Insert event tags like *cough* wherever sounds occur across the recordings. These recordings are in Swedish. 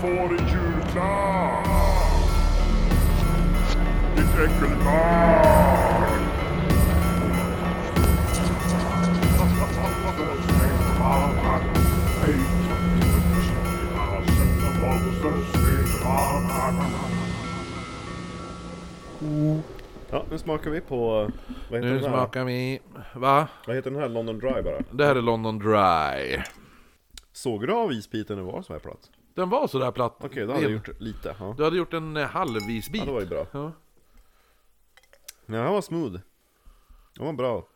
får en julklapp! Ditt äckelbarn! Ja, nu smakar vi på... Vad heter Nu den här? smakar vi... Va? Vad heter den här? London Dry bara? Det här är London Dry. Såg du av isbiten när det var så här platt? Den var sådär platt. Okej, då hade jag gjort lite. Ja. Du hade gjort en eh, halvisbit. ja, det var ju bra. Ja. Ja, han var smooth. Den var bra.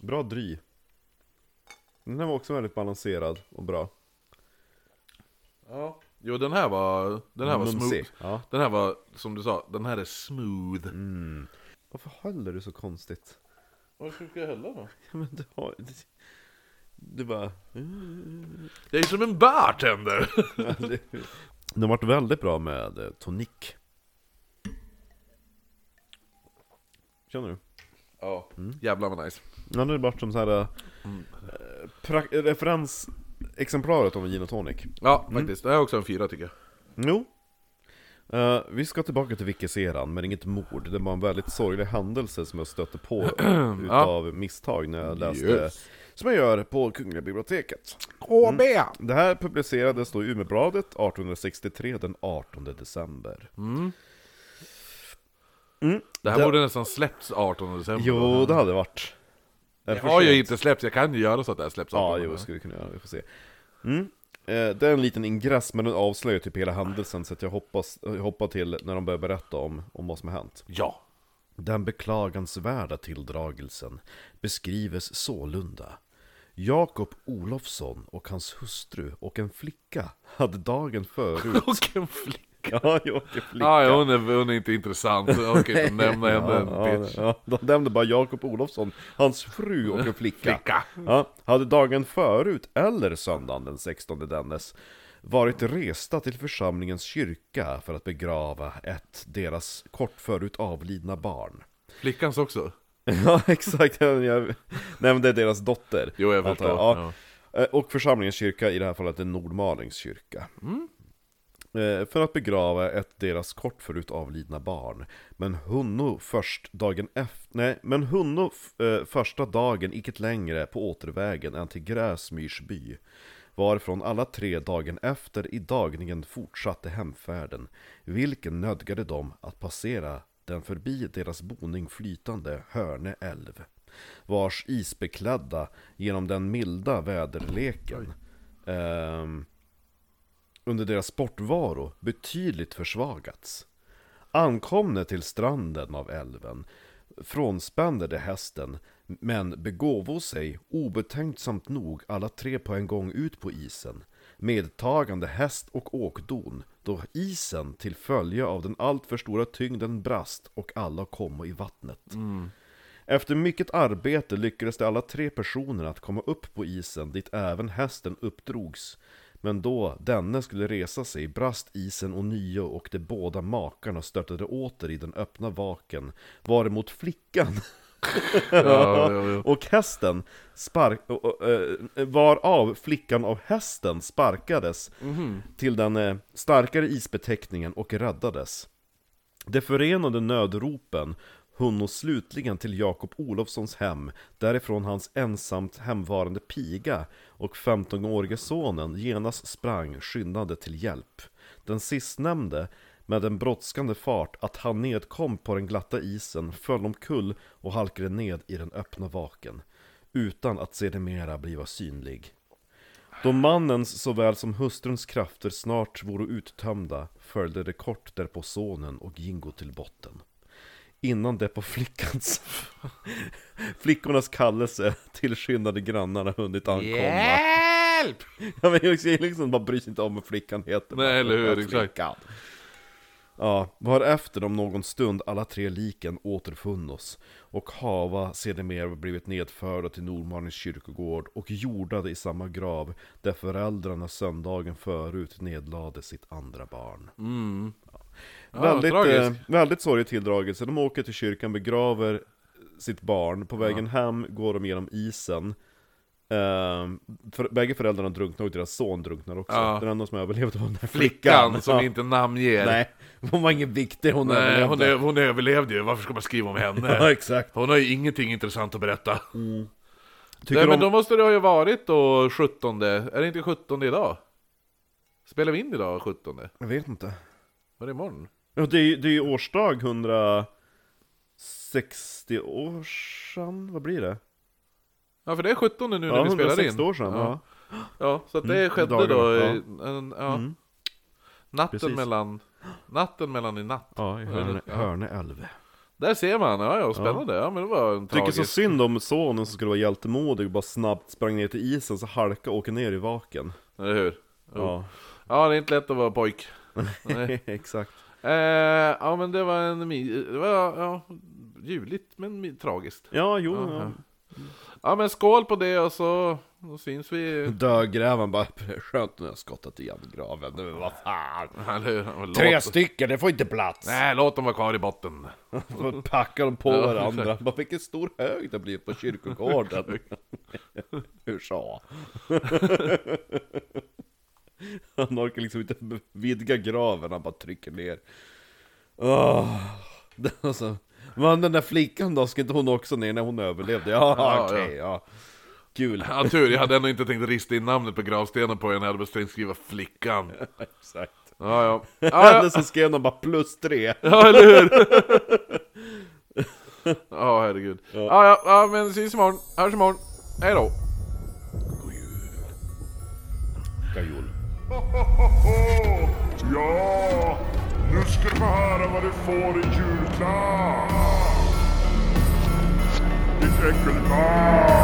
Bra dry. Den här var också väldigt balanserad och bra. ja. Jo, den här var, den här var Mumsig. smooth. Ja. Den här var, som du sa, den här är smooth. Varför håller du så konstigt? Vad ska jag hälla då? Ja, men du har... Du bara... Jag är som en bartender! *laughs* Den vart väldigt bra med eh, tonic. Känner du? ja, jävlar vad nice. Ja, nu är det bara som så här... eh, pra- referensexemplaret av en gin och tonic. Ja, faktiskt. Det här är också en fyra tycker jag. Jo. Eh, vi ska tillbaka till Vickeseran, men inget mord. Det var en väldigt sorglig händelse som jag stötte på *clears throat* utav misstag när jag läste, Yes. Som jag gör på Kungliga biblioteket. KB! Det här publicerades då i Umebladet 1863 den 18 december. Det här Det- borde nästan släppts 18 december. Jo, det hade varit. Det har ju inte släppts, jag kan ju göra så att det här släpps Ja, 18 jo, skulle vi kunna göra, vi får se. Mm. Eh, det är en liten ingress, men den avslöjar typ hela händelsen, så att jag hoppas, jag hoppar till när de börjar berätta om, om vad som har hänt. Ja. Den beklagansvärda tilldragelsen beskrives sålunda. Jakob Olofsson och hans hustru och en flicka hade dagen förut... *laughs* Och en flicka. ja, Jakob flicka. Ja, ja, hon, är, hon är inte intressant. Jag orkar inte nämna henne en Ja, bitch. ja, de nämnde bara Jakob Olofsson, hans fru och en flicka. Flicka. Ja, hade dagen förut, eller söndagen den 16 dennes, varit resta till församlingens kyrka för att begrava ett deras kort förut avlidna barn. Flickans också. *laughs* Ja, exakt. Jag nämnde deras dotter. Jo, jag förstår. Ja. Ja. Och församlingens kyrka, i det här fallet är Nordmalings kyrka. Eh, För att begrava ett deras kort förut avlidna barn. Men hunno först dagen efter, nej, men hunno eh, första dagen icket längre på återvägen än till Gräsmyrsby. Varifrån alla tre dagen efter i dagningen fortsatte hemfärden, vilken nödgade dem att passera den förbi deras boning flytande Hörne älv, vars isbeklädda genom den milda väderleken eh, under deras sportvaro betydligt försvagats. Ankomne till stranden av älven frånspände de hästen, men begåvo sig obetänksamt nog alla tre på en gång ut på isen, medtagande häst och åkdon, då isen till följe av den alltför stora tyngden brast och alla komma i vattnet. Efter mycket arbete lyckades de alla tre personerna att komma upp på isen dit även hästen uppdrogs. Men då denne skulle resa sig brast isen ånyo och de båda makarna störtade åter i den öppna vaken, varemot flickan *laughs* Ja, ja, ja. och hästen spark... eh, varav flickan av hästen sparkades till den eh, starkare isbetäckningen och räddades. De förenade nödropen hunno slutligen till Jakob Olofssons hem, därifrån hans ensamt hemvarande piga och 15-årige sonen genast sprang skyndande till hjälp. Den sistnämnde med en brådskande fart att han nedkom på den glatta isen, föll omkull och halkade ned i den öppna vaken, utan att sedermera bliva synlig. Då mannens såväl som hustruns krafter snart vore uttömda följde det kort därpå sonen och Gingo till botten. Innan det på flickans Flickornas kallelse tillskyndade grannarna hunnit ankomma Hjälp! Ja men liksom bara bryr sig inte om vad flickan heter Nej, eller hur, exakt. Ja, varefter om någon stund alla tre liken återfunnos och hava sedermera blivit nedförda till Nordmalings kyrkogård och jordade i samma grav där föräldrarna söndagen förut nedlade sitt andra barn. Mm. Ja, väldigt, eh, väldigt sorglig tilldragelse, de åker till kyrkan, begraver sitt barn, på vägen hem går de genom isen Ehm, för, bägge föräldrarna drunknade och deras son drunknade också. Ja. Den enda som överlevde var den här Flickan flickan. som ja. inte namnger. Nej, hon var ingen viktig, hon Nej, överlevde. hon, hon överlevde ju, varför ska man skriva om *laughs* Ja, henne? exakt. Hon har ju ingenting intressant att berätta. Tycker Nej, de... men då måste det ha ju varit då 17, är det inte 17 idag? Spelar vi in idag 17? Jag vet inte. Var det imorgon? Ja, det är ju det är ju årsdag 160 år sedan, vad blir det? Ja för det är 17 nu Ja, när vi spelar 160 in. år sedan, ja. Ja, så att det Mm, skedde dagar, då, ja. i, en, ja, Mm. natten precis. mellan, natten mellan i natt. Ja, i Hörne, Ja. Hörne älv. Där ser man, ja ja, spännande. Ja, men det var en Tycker så tragisk... synd om sonen som skulle vara hjältemodig och bara snabbt sprang ner till isen så halka och åker ner i vaken. Eller hur? Ja, Ja, det är inte lätt att vara pojk. Nej. *laughs* exakt. Eh, ja men det var en, det var, ja, ljuvligt men tragiskt. Ja, jo, Ja, ja. Ja men skål på det och så, då syns vi. Dödgrävaren bara, skönt nu har jag skottat igen graven, nu vad fan. *laughs* Eller hur? Låt- Tre stycken, det får inte plats! Nej, låt dem vara kvar i botten. *laughs* Så packar de på varandra, bara vilken stor hög det blir på kyrkogården. Hur så? *laughs* Han orkar liksom inte vidga graven, han bara trycker ner. Åh, det var så. Men den där flickan då, ska inte hon också ner när hon överlevde? Ja, Ja, okej, ja. Kul. Ja tur, jag hade ändå inte tänkt rista in namnet på gravstenen på en, jag hade bara tänkt skriva flickan. *laughs* Exakt. Ja ja. *laughs* Ja, Eller ja. så skrev de bara plus tre. Ja, eller hur? Ja, herregud. Ja. ja, ja, men syns imorgon. Hörs imorgon. Hej då. Ja, nu ska du få höra vad du får i julklapp. Ditt äckelbarn.